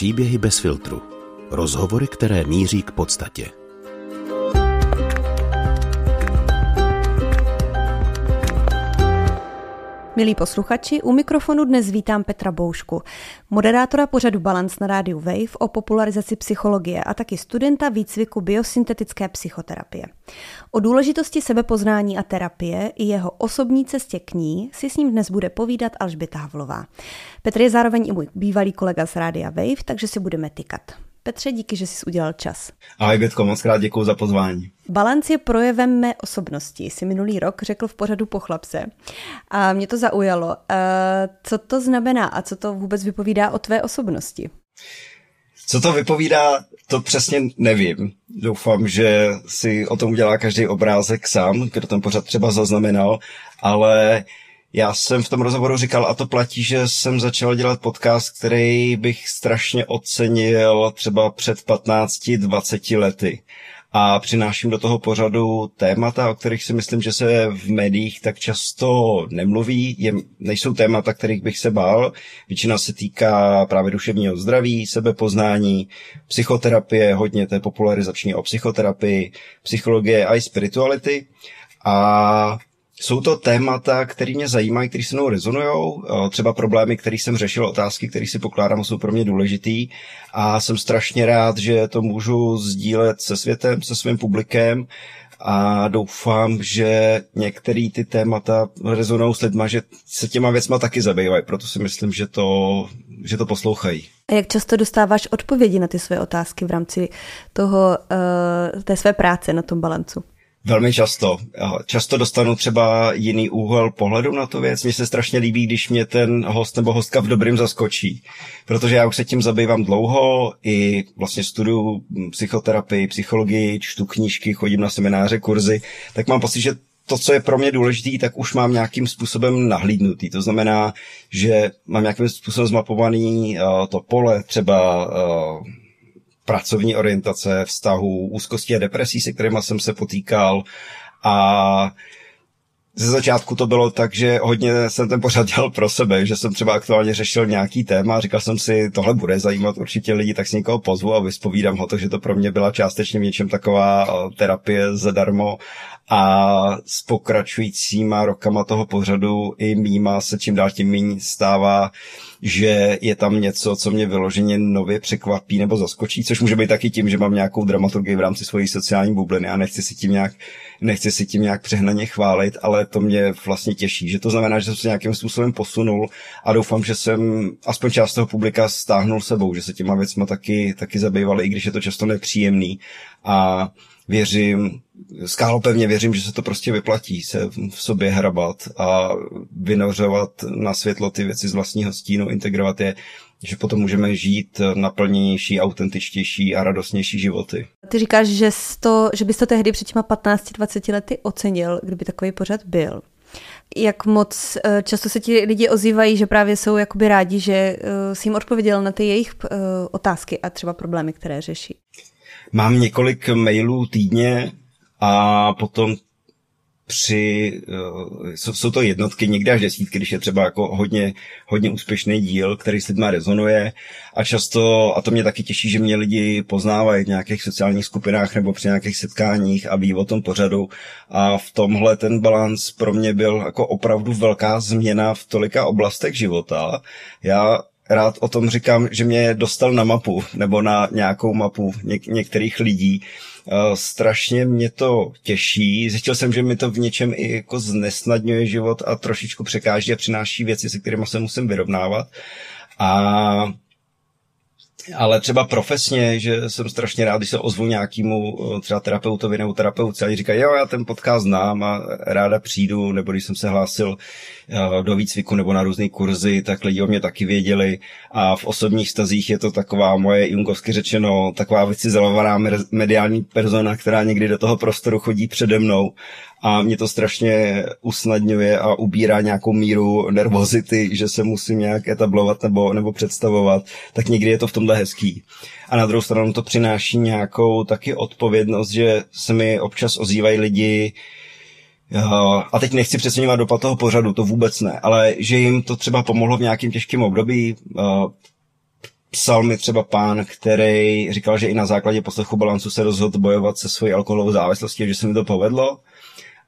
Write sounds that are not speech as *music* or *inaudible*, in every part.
Příběhy bez filtru. Rozhovory, které míří k podstatě. Milí posluchači, u mikrofonu dnes vítám Petra Boušku, moderátora pořadu Balance na rádiu Wave o popularizaci psychologie a taky studenta výcviku biosyntetické psychoterapie. O důležitosti sebepoznání a terapie i jeho osobní cestě k ní si s ním dnes bude povídat Alžběta Havlová. Petr je zároveň i můj bývalý kolega z rádia Wave, takže si budeme tykat. Petře, díky, že jsi udělal čas. Ahoj Bětko, moc krát děkuji za pozvání. Balans je projevem mé osobnosti, si minulý rok řekl v pořadu po chlapce. A mě to zaujalo. Co to znamená a co to vůbec vypovídá o tvé osobnosti? Co to vypovídá, to přesně nevím. Doufám, že si o tom udělá každý obrázek sám, kdo ten pořad třeba zaznamenal, ale já jsem v tom rozhovoru říkal, a to platí, že jsem začal dělat podcast, který bych strašně ocenil třeba před 15-20 lety. A přináším do toho pořadu témata, o kterých si myslím, že se v médiích tak často nemluví. Je, nejsou témata, kterých bych se bál. Většina se týká právě duševního zdraví, sebepoznání, psychoterapie, hodně té popularizační o psychoterapii, psychologie a i spirituality. A jsou to témata, které mě zajímají, které se mnou rezonují, třeba problémy, které jsem řešil, otázky, které si pokládám, jsou pro mě důležitý a jsem strašně rád, že to můžu sdílet se světem, se svým publikem a doufám, že některé ty témata rezonují s lidma, že se těma věcma taky zabývají, proto si myslím, že to, že to poslouchají. A jak často dostáváš odpovědi na ty své otázky v rámci toho, uh, té své práce na tom balancu? Velmi často. Často dostanu třeba jiný úhel pohledu na tu věc. Mně se strašně líbí, když mě ten host nebo hostka v dobrým zaskočí. Protože já už se tím zabývám dlouho, i vlastně studuju psychoterapii, psychologii, čtu knížky, chodím na semináře, kurzy, tak mám pocit, že to, co je pro mě důležité, tak už mám nějakým způsobem nahlídnutý. To znamená, že mám nějakým způsobem zmapovaný uh, to pole, třeba uh, pracovní orientace, vztahu, úzkosti a depresí, se kterými jsem se potýkal. A ze začátku to bylo tak, že hodně jsem ten pořád *laughs* dělal pro sebe, že jsem třeba aktuálně řešil nějaký téma, říkal jsem si, tohle bude zajímat určitě lidi, tak si někoho pozvu a vyspovídám ho, takže to pro mě byla částečně v něčem taková eh, terapie zadarmo. A s pokračujícíma rokama toho pořadu i mýma se čím dál tím méně stává, že je tam něco, co mě vyloženě nově překvapí nebo zaskočí, což může být taky tím, že mám nějakou dramaturgii v rámci svojí sociální bubliny a nechci si tím nějak, nechci si tím nějak přehnaně chválit, ale to mě vlastně těší, že to znamená, že jsem se nějakým způsobem posunul a doufám, že jsem aspoň část toho publika stáhnul sebou, že se těma věcma taky, taky zabývali, i když je to často nepříjemný. A věřím, skálopevně věřím, že se to prostě vyplatí se v sobě hrabat a vynořovat na světlo ty věci z vlastního stínu, integrovat je, že potom můžeme žít naplněnější, autentičtější a radostnější životy. Ty říkáš, že, to, že bys to tehdy před těma 15-20 lety ocenil, kdyby takový pořad byl. Jak moc eh, často se ti lidi ozývají, že právě jsou jakoby rádi, že eh, jsi jim odpověděl na ty jejich eh, otázky a třeba problémy, které řeší? Mám několik mailů týdně a potom při, uh, jsou to jednotky, někdy až desítky, když je třeba jako hodně, hodně úspěšný díl, který s lidma rezonuje a často, a to mě taky těší, že mě lidi poznávají v nějakých sociálních skupinách nebo při nějakých setkáních a ví o tom pořadu a v tomhle ten balans pro mě byl jako opravdu velká změna v tolika oblastech života. Já rád o tom říkám, že mě dostal na mapu nebo na nějakou mapu něk- některých lidí. Uh, strašně mě to těší. Zjistil jsem, že mi to v něčem i jako znesnadňuje život a trošičku překáží a přináší věci, se kterými se musím vyrovnávat. A ale třeba profesně, že jsem strašně rád, když se ozvu nějakému eh, třeba terapeutovi nebo terapeutce a říkají, jo, já ten podcast znám a ráda přijdu, nebo když jsem se hlásil eh, do výcviku nebo na různé kurzy, tak lidi o mě taky věděli. A v osobních stazích je to taková moje jungovsky řečeno, taková vycizelovaná mediální persona, která někdy do toho prostoru chodí přede mnou a mě to strašně usnadňuje a ubírá nějakou míru nervozity, že se musím nějak etablovat nebo, nebo představovat, tak někdy je to v tomhle hezký. A na druhou stranu to přináší nějakou taky odpovědnost, že se mi občas ozývají lidi, a teď nechci přeceňovat dopad toho pořadu, to vůbec ne, ale že jim to třeba pomohlo v nějakém těžkém období, psal mi třeba pán, který říkal, že i na základě poslechu balancu se rozhodl bojovat se svojí alkoholovou závislostí, že se mi to povedlo.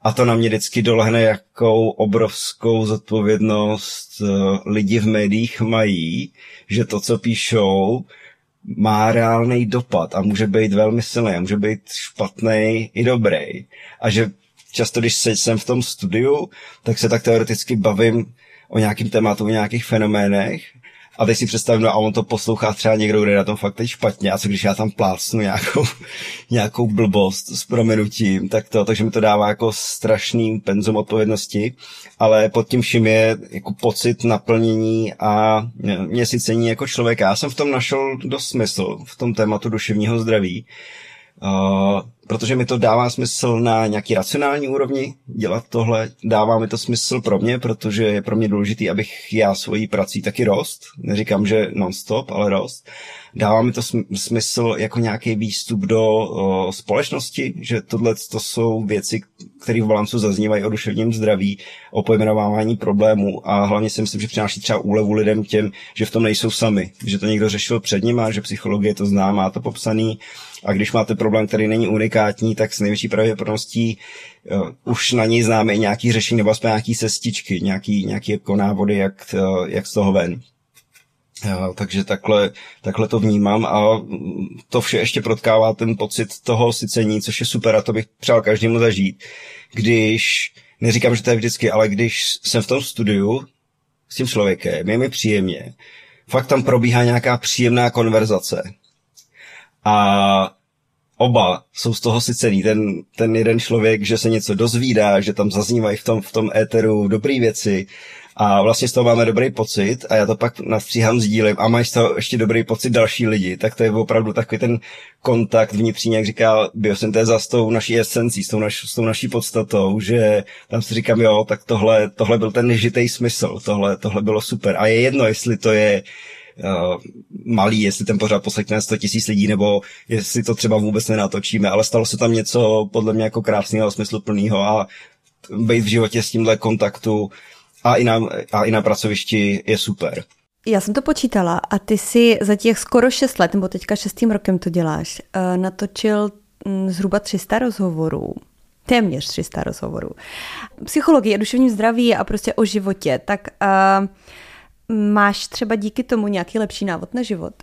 A to na mě vždycky dolehne, jakou obrovskou zodpovědnost eh, lidi v médiích mají, že to, co píšou, má reálný dopad a může být velmi silný, může být špatný i dobrý. A že často, když jsem v tom studiu, tak se tak teoreticky bavím o nějakým tématu, o nějakých fenoménech a teď si představím, no a on to poslouchá třeba někdo, kde na tom fakt teď špatně a co když já tam plácnu nějakou, *laughs* nějakou blbost s proměnutím, tak to, takže mi to dává jako strašný penzum odpovědnosti, ale pod tím vším je jako pocit naplnění a měsícení jako člověka. Já jsem v tom našel dost smysl, v tom tématu duševního zdraví. Uh, protože mi to dává smysl na nějaký racionální úrovni dělat tohle. Dává mi to smysl pro mě, protože je pro mě důležitý, abych já svojí prací taky rost. Neříkám, že non-stop, ale rost. Dává mi to smysl jako nějaký výstup do o, společnosti, že tohle to jsou věci, které v balancu zaznívají o duševním zdraví, o pojmenovávání problémů a hlavně si myslím, že přináší třeba úlevu lidem těm, že v tom nejsou sami, že to někdo řešil před nimi, že psychologie to zná, má to popsaný a když máte problém, který není unikátní, tak s největší pravděpodobností uh, už na něj známe i nějaký řešení nebo aspoň nějaký sestičky, nějaký, nějaký jako návody, jak, uh, jak z toho ven. Uh, takže takhle, takhle to vnímám a to vše ještě protkává ten pocit toho sycení, což je super a to bych přál každému zažít. Když, neříkám, že to je vždycky, ale když jsem v tom studiu s tím člověkem, je mi příjemně, fakt tam probíhá nějaká příjemná konverzace a oba jsou z toho si celý. Ten, ten jeden člověk, že se něco dozvídá, že tam zaznívají v tom, v tom éteru dobré věci a vlastně z toho máme dobrý pocit a já to pak nastříhám, sdílím a mají z toho ještě dobrý pocit další lidi, tak to je opravdu takový ten kontakt vnitřní, jak říká biosyntéza s tou naší esencí, s tou, naš, s tou naší podstatou, že tam si říkám, jo, tak tohle, tohle byl ten nežitej smysl, tohle, tohle bylo super. A je jedno, jestli to je malý, jestli ten pořád poslechne 100 tisíc lidí, nebo jestli to třeba vůbec nenatočíme, ale stalo se tam něco podle mě jako krásného, smysluplného a být v životě s tímhle kontaktu a i na, a i na pracovišti je super. Já jsem to počítala a ty si za těch skoro 6 let, nebo teďka šestým rokem to děláš, uh, natočil um, zhruba 300 rozhovorů téměř 300 rozhovorů. Psychologie, duševním zdraví a prostě o životě. Tak uh, Máš třeba díky tomu nějaký lepší návod na život?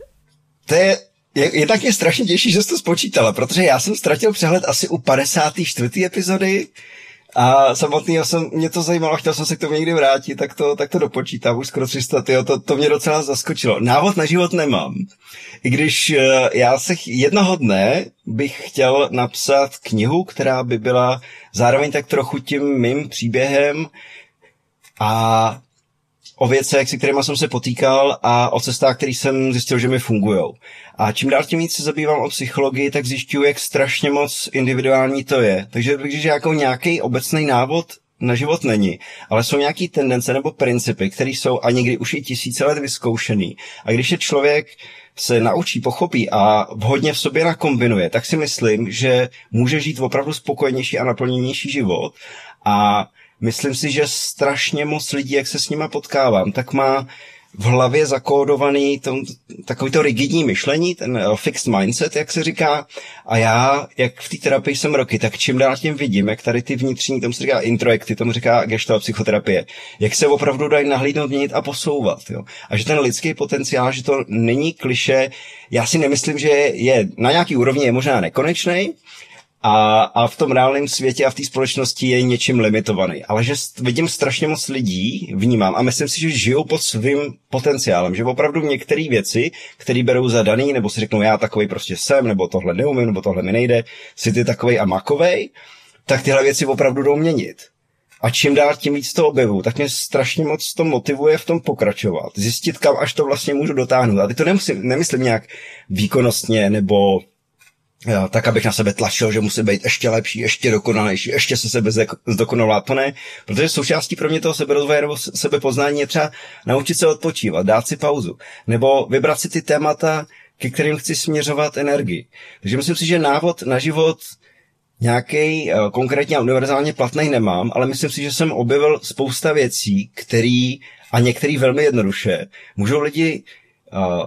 To je je, je taky strašně těžší, že jsi to spočítala, protože já jsem ztratil přehled asi u 54. epizody a samotného jsem, mě to zajímalo, chtěl jsem se k tomu někdy vrátit, tak to, tak to dopočítám, už skoro 300, tyjo, to, to mě docela zaskočilo. Návod na život nemám. I když uh, já se jednoho dne bych chtěl napsat knihu, která by byla zároveň tak trochu tím mým příběhem a o věcech, se kterými jsem se potýkal a o cestách, které jsem zjistil, že mi fungují. A čím dál tím víc se zabývám o psychologii, tak zjišťuju, jak strašně moc individuální to je. Takže když jako nějaký obecný návod na život není, ale jsou nějaký tendence nebo principy, které jsou a někdy už i tisíce let vyzkoušený. A když je člověk se naučí, pochopí a vhodně v sobě nakombinuje, tak si myslím, že může žít opravdu spokojenější a naplněnější život. A myslím si, že strašně moc lidí, jak se s nima potkávám, tak má v hlavě zakódovaný tom, takový to rigidní myšlení, ten uh, fixed mindset, jak se říká. A já, jak v té terapii jsem roky, tak čím dál tím vidím, jak tady ty vnitřní, tomu se říká introjekty, tomu říká gestalt psychoterapie, jak se opravdu dají nahlídnout, měnit a posouvat. Jo? A že ten lidský potenciál, že to není kliše, já si nemyslím, že je na nějaký úrovni je možná nekonečný, a, a v tom reálném světě a v té společnosti je něčím limitovaný. Ale že vidím strašně moc lidí, vnímám a myslím si, že žijou pod svým potenciálem, že opravdu některé věci, které berou za daný, nebo si řeknou, já takový prostě jsem, nebo tohle neumím, nebo tohle mi nejde, si ty takovej a makovej, tak tyhle věci opravdu jdou měnit. A čím dál tím víc to objevu, tak mě strašně moc to motivuje v tom pokračovat. Zjistit, kam až to vlastně můžu dotáhnout. A teď to nemusím, nemyslím nějak výkonnostně nebo tak abych na sebe tlačil, že musí být ještě lepší, ještě dokonalejší, ještě se sebe zdokonalovat. To ne, protože součástí pro mě toho seberozvoje nebo sebepoznání je třeba naučit se odpočívat, dát si pauzu, nebo vybrat si ty témata, ke kterým chci směřovat energii. Takže myslím si, že návod na život nějaký uh, konkrétně a univerzálně platný nemám, ale myslím si, že jsem objevil spousta věcí, který a některý velmi jednoduše můžou lidi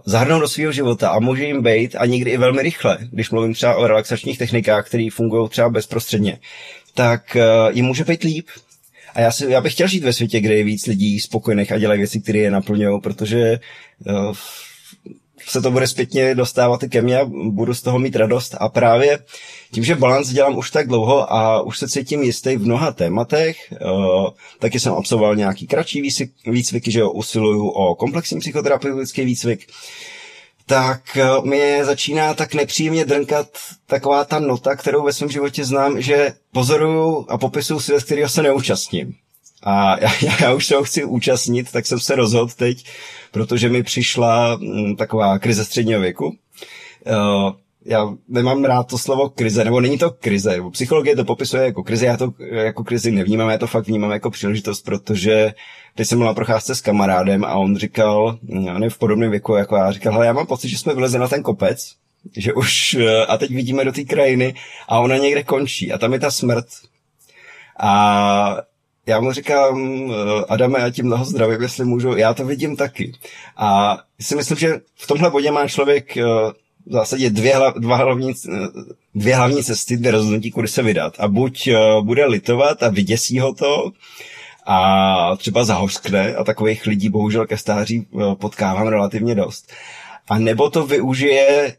zahrnout do svého života a může jim být a někdy i velmi rychle, když mluvím třeba o relaxačních technikách, které fungují třeba bezprostředně, tak uh, jim může být líp. A já, si, já bych chtěl žít ve světě, kde je víc lidí spokojených a dělají věci, které je naplňují, protože uh, se to bude zpětně dostávat i ke mně budu z toho mít radost. A právě tím, že balans dělám už tak dlouho a už se cítím jistý v mnoha tématech, uh, taky jsem absolvoval nějaký kratší výcviky, že usiluju o komplexní psychoterapeutický výcvik, tak uh, mě začíná tak nepříjemně drnkat taková ta nota, kterou ve svém životě znám, že pozoruju a popisuju svět, kterého se neúčastním. A já, *laughs* já už se ho chci účastnit, tak jsem se rozhodl teď, protože mi přišla mm, taková krize středního věku. Uh, já nemám rád to slovo krize, nebo není to krize. Psychologie to popisuje jako krize, já to jako krizi nevnímám, já to fakt vnímám jako příležitost, protože teď jsem byl na procházce s kamarádem a on říkal, on je v podobném věku jako já, říkal, hele, já mám pocit, že jsme vylezli na ten kopec, že už, eh, a teď vidíme do té krajiny a ona někde končí a tam je ta smrt. A já mu říkám, eh, Adame, já tím mnoho zdravím, jestli můžu, já to vidím taky. A si myslím, že v tomhle bodě má člověk eh, v zásadě dvě, dva hlavní, eh, dvě hlavní cesty, dvě rozhodnutí, kudy se vydat. A buď bude litovat a vyděsí ho to, a třeba zahořkne a takových lidí bohužel ke stáří potkávám relativně dost. A nebo to využije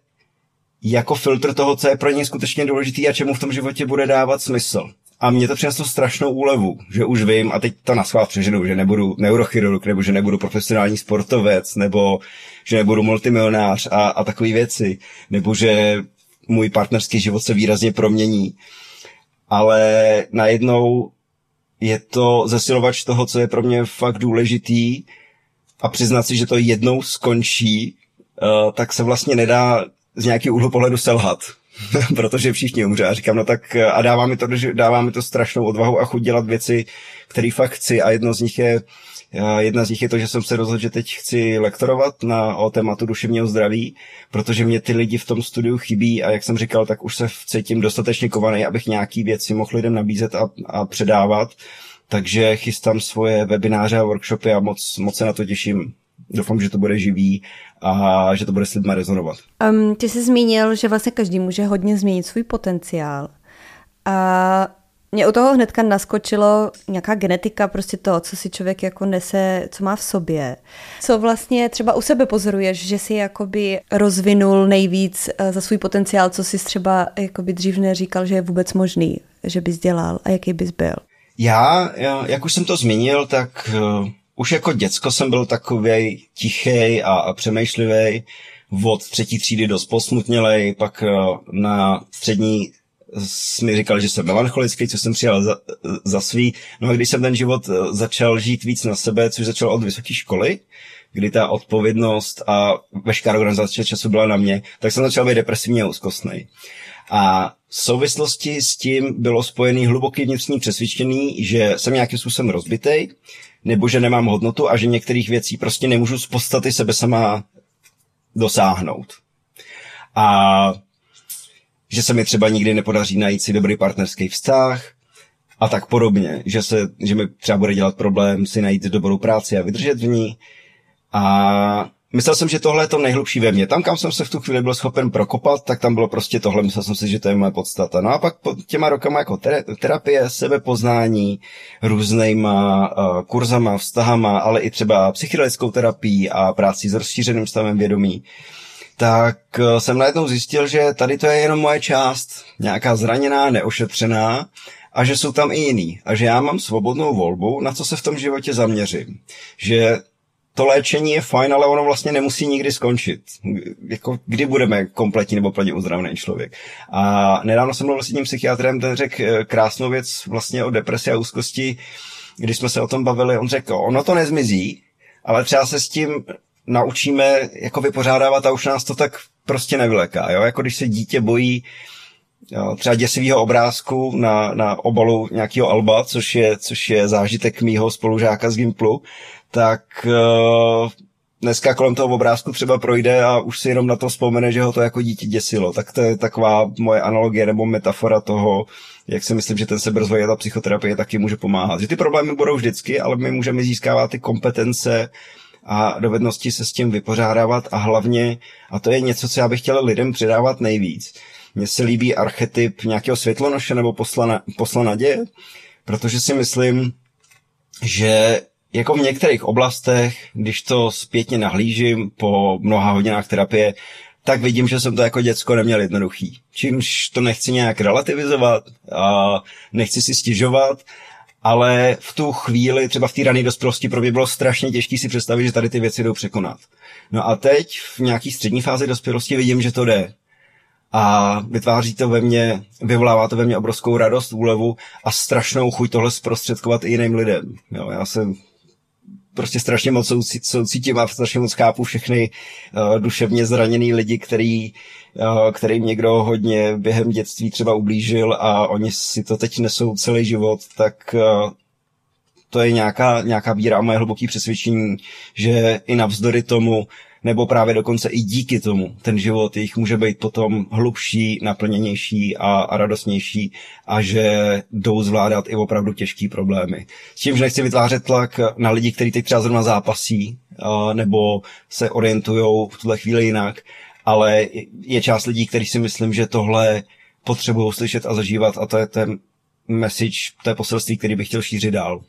jako filtr toho, co je pro něj skutečně důležitý a čemu v tom životě bude dávat smysl. A mě to přineslo strašnou úlevu, že už vím, a teď to na schvál přeženu, že nebudu neurochirurg, nebo že nebudu profesionální sportovec, nebo že nebudu multimilionář a, a takové věci, nebo že můj partnerský život se výrazně promění. Ale najednou je to zesilovač toho, co je pro mě fakt důležitý a přiznat si, že to jednou skončí, uh, tak se vlastně nedá z nějakého úhlu pohledu selhat. *laughs* protože všichni umře. A říkám, no tak a dává mi to, dává mi to strašnou odvahu a chuť dělat věci, které fakt chci a jedno z nich je Jedna z nich je to, že jsem se rozhodl, že teď chci lektorovat na, o tématu duševního zdraví, protože mě ty lidi v tom studiu chybí a jak jsem říkal, tak už se cítím dostatečně kovaný, abych nějaký věci mohl lidem nabízet a, a předávat. Takže chystám svoje webináře a workshopy a moc, moc se na to těším. Doufám, že to bude živý a že to bude s lidmi rezonovat. Um, ty jsi zmínil, že vlastně každý může hodně změnit svůj potenciál. A mě u toho hnedka naskočilo nějaká genetika, prostě to, co si člověk jako nese, co má v sobě. Co vlastně třeba u sebe pozoruješ, že si jakoby rozvinul nejvíc eh, za svůj potenciál, co jsi třeba jakoby dřív neříkal, že je vůbec možný, že bys dělal a jaký bys byl? Já, já jak už jsem to zmínil, tak uh už jako děcko jsem byl takový tichý a, přemýšlivý, od třetí třídy dost posmutnělej, pak eh, na střední mi říkal, že jsem melancholický, co jsem přijal za, za svý. No a když jsem ten život eh, začal žít víc na sebe, což začal od vysoké školy, kdy ta odpovědnost a veškerá organizace času byla na mě, tak jsem začal být depresivně a úzkostný. A v souvislosti s tím bylo spojený hluboký vnitřní přesvědčení, že jsem nějakým způsobem rozbitej, nebo že nemám hodnotu a že některých věcí prostě nemůžu z podstaty sebe sama dosáhnout. A že se mi třeba nikdy nepodaří najít si dobrý partnerský vztah a tak podobně, že, se, že mi třeba bude dělat problém si najít dobrou práci a vydržet v ní. A Myslel jsem, že tohle je to nejhlubší ve mně. Tam, kam jsem se v tu chvíli byl schopen prokopat, tak tam bylo prostě tohle. Myslel jsem si, že to je moje podstata. No a pak po těma rokama jako terapie, sebepoznání, různýma uh, kurzama, vztahama, ale i třeba psychedelickou terapii a práci s rozšířeným stavem vědomí, tak uh, jsem najednou zjistil, že tady to je jenom moje část, nějaká zraněná, neošetřená, a že jsou tam i jiný. A že já mám svobodnou volbu, na co se v tom životě zaměřím. Že to léčení je fajn, ale ono vlastně nemusí nikdy skončit. Jako, kdy budeme kompletní nebo plně uzdravený člověk. A nedávno jsem mluvil s tím psychiatrem, ten řekl eh, krásnou věc vlastně o depresi a úzkosti, když jsme se o tom bavili, on řekl, ono to nezmizí, ale třeba se s tím naučíme jako vypořádávat a už nás to tak prostě nevyleká. Jo? Jako když se dítě bojí jo, třeba děsivého obrázku na, na obalu nějakého alba, což je, což je zážitek mýho spolužáka z Gimplu, tak uh, dneska kolem toho obrázku třeba projde a už si jenom na to vzpomene, že ho to jako dítě děsilo. Tak to je taková moje analogie nebo metafora toho, jak si myslím, že ten seberozvoj a ta psychoterapie taky může pomáhat. Že ty problémy budou vždycky, ale my můžeme získávat ty kompetence a dovednosti se s tím vypořádávat a hlavně, a to je něco, co já bych chtěl lidem předávat nejvíc. Mně se líbí archetyp nějakého světlonoše nebo posla, posla naděje, protože si myslím, že jako v některých oblastech, když to zpětně nahlížím po mnoha hodinách terapie, tak vidím, že jsem to jako děcko neměl jednoduchý. Čímž to nechci nějak relativizovat a nechci si stěžovat, ale v tu chvíli, třeba v té rané dospělosti, pro mě bylo strašně těžké si představit, že tady ty věci jdou překonat. No a teď v nějaký střední fázi dospělosti vidím, že to jde. A vytváří to ve mně, vyvolává to ve mně obrovskou radost, úlevu a strašnou chuť tohle zprostředkovat i jiným lidem. Jo, já jsem prostě strašně moc soucítím a strašně moc chápu všechny uh, duševně zraněný lidi, který, uh, kterým někdo hodně během dětství třeba ublížil a oni si to teď nesou celý život, tak uh, to je nějaká, nějaká víra a moje hluboké přesvědčení, že i navzdory tomu nebo právě dokonce i díky tomu ten život jich může být potom hlubší, naplněnější a, a radostnější a že jdou zvládat i opravdu těžký problémy. S tím, že nechci vytvářet tlak na lidi, kteří teď třeba zrovna zápasí nebo se orientují v tuhle chvíli jinak, ale je část lidí, kteří si myslím, že tohle potřebují slyšet a zažívat a to je ten message, to je poselství, který bych chtěl šířit dál.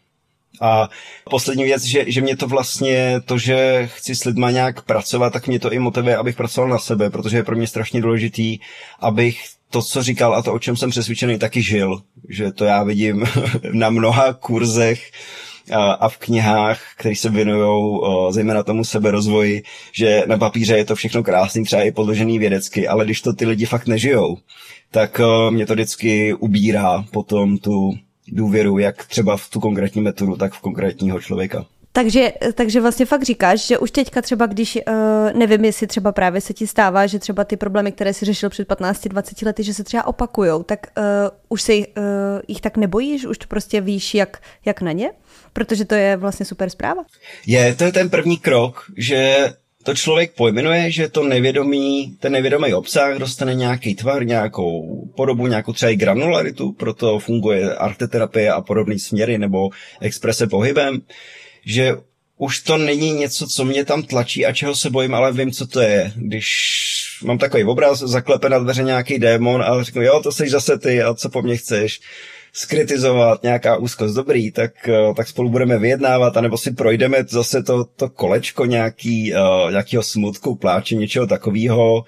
A poslední věc, že, že mě to vlastně, to, že chci s lidma nějak pracovat, tak mě to i motivuje, abych pracoval na sebe, protože je pro mě strašně důležitý, abych to, co říkal a to, o čem jsem přesvědčený, taky žil. Že to já vidím *laughs* na mnoha kurzech a, v knihách, které se věnují zejména tomu seberozvoji, že na papíře je to všechno krásný, třeba i podložený vědecky, ale když to ty lidi fakt nežijou, tak mě to vždycky ubírá potom tu, důvěru, jak třeba v tu konkrétní metodu, tak v konkrétního člověka. Takže, takže vlastně fakt říkáš, že už teďka třeba, když, uh, nevím, jestli třeba právě se ti stává, že třeba ty problémy, které si řešil před 15-20 lety, že se třeba opakujou, tak uh, už se uh, jich tak nebojíš, už to prostě víš, jak, jak na ně? Protože to je vlastně super zpráva. Je, to je ten první krok, že to člověk pojmenuje, že to nevědomý, ten nevědomý obsah dostane nějaký tvar, nějakou podobu, nějakou třeba i granularitu, proto funguje arteterapie a podobné směry nebo exprese pohybem, že už to není něco, co mě tam tlačí a čeho se bojím, ale vím, co to je. Když mám takový obraz, zaklepe na dveře nějaký démon a řeknu, jo, to jsi zase ty a co po mně chceš skritizovat, nějaká úzkost. Dobrý, tak, eh, tak spolu budeme vyjednávat, anebo si projdeme zase to, to kolečko nějaký, uh, nějakého smutku, pláče, něčeho takového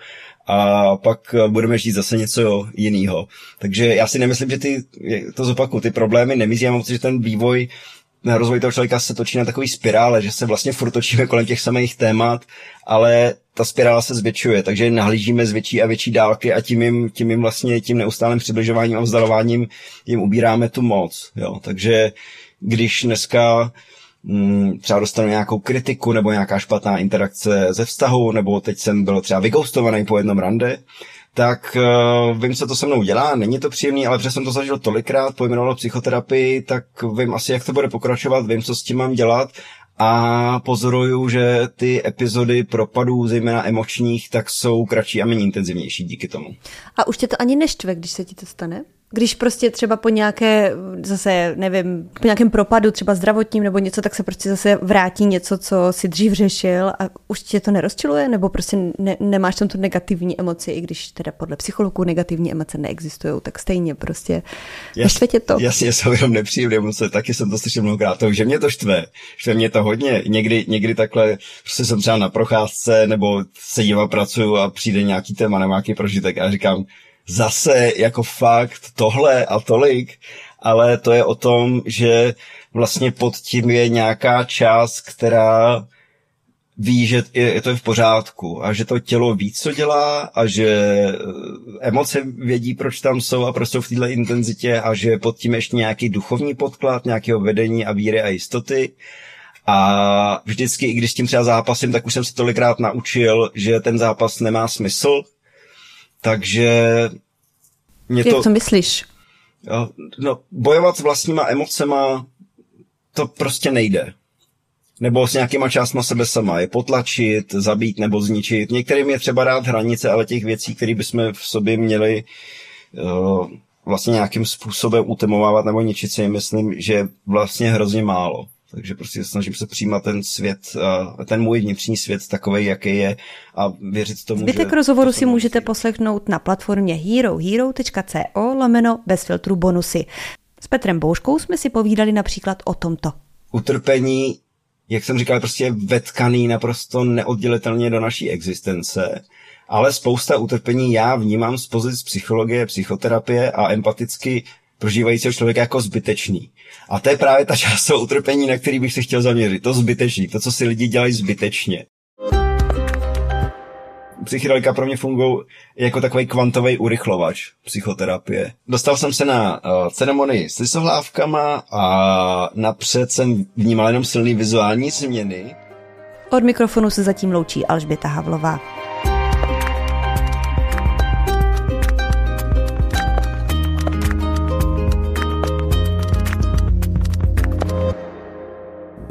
a pak eh, budeme žít zase něco jiného. Takže já si nemyslím, že ty, to zopaku, ty problémy nemizí, já mám pocit, že ten vývoj rozvoj toho člověka se točí na takový spirále, že se vlastně furt točíme kolem těch samých témat, ale ta spirála se zvětšuje, takže nahlížíme z větší a větší dálky a tím jim, tím jim vlastně tím neustálým přibližováním a vzdalováním jim ubíráme tu moc. Jo. Takže když dneska mm, třeba dostanu nějakou kritiku nebo nějaká špatná interakce ze vztahu, nebo teď jsem byl třeba vygoustovaný po jednom rande, tak uh, vím, co to se mnou dělá, není to příjemný, ale protože jsem to zažil tolikrát, pojmenoval psychoterapii, tak vím asi, jak to bude pokračovat, vím, co s tím mám dělat a pozoruju, že ty epizody propadů, zejména emočních, tak jsou kratší a méně intenzivnější díky tomu. A už tě to ani neštve, když se ti to stane? Když prostě třeba po nějaké, zase nevím, po nějakém propadu, třeba zdravotním nebo něco, tak se prostě zase vrátí něco, co si dřív řešil a už tě to nerozčiluje? Nebo prostě ne, nemáš tam tu negativní emoci, i když teda podle psychologů negativní emoce neexistují, tak stejně prostě Jas, štve tě to. Jasně, jsou jenom nepříjemné emoce, taky jsem to slyšel mnohokrát, to, že mě to štve. Štve mě to hodně. Někdy, někdy takhle, prostě jsem třeba na procházce nebo sedím a pracuju a přijde nějaký téma nebo nějaký prožitek a říkám, zase jako fakt tohle a tolik, ale to je o tom, že vlastně pod tím je nějaká část, která ví, že je, to v pořádku a že to tělo ví, co dělá a že eh, emoce vědí, proč tam jsou a proč jsou v této intenzitě a že pod tím ještě nějaký duchovní podklad, nějakého vedení a víry a jistoty. A vždycky, i když s tím třeba zápasím, tak už jsem se tolikrát naučil, že ten zápas nemá smysl, takže mě to... Jak to myslíš? No, bojovat s vlastníma emocema, to prostě nejde. Nebo s nějakýma částma sebe sama. Je potlačit, zabít nebo zničit. Některým je třeba dát hranice, ale těch věcí, které bychom v sobě měli uh, vlastně nějakým způsobem utemovávat nebo ničit si, myslím, že je vlastně hrozně málo. Takže prostě snažím se přijímat ten svět, ten můj vnitřní svět takový, jaký je a věřit tomu, Zbytek že rozhovoru si můžete poslechnout na platformě herohero.co lomeno bez filtru bonusy. S Petrem Bouškou jsme si povídali například o tomto. Utrpení, jak jsem říkal, prostě je vetkaný naprosto neoddělitelně do naší existence. Ale spousta utrpení já vnímám z pozic psychologie, psychoterapie a empaticky prožívajícího člověka jako zbytečný. A to je právě ta část toho utrpení, na který bych se chtěl zaměřit. To zbytečný, to, co si lidi dělají zbytečně. Psychedelika pro mě fungují jako takový kvantový urychlovač psychoterapie. Dostal jsem se na uh, ceremonii s lisohlávkama a napřed jsem vnímal jenom silný vizuální změny. Od mikrofonu se zatím loučí Alžběta Havlová.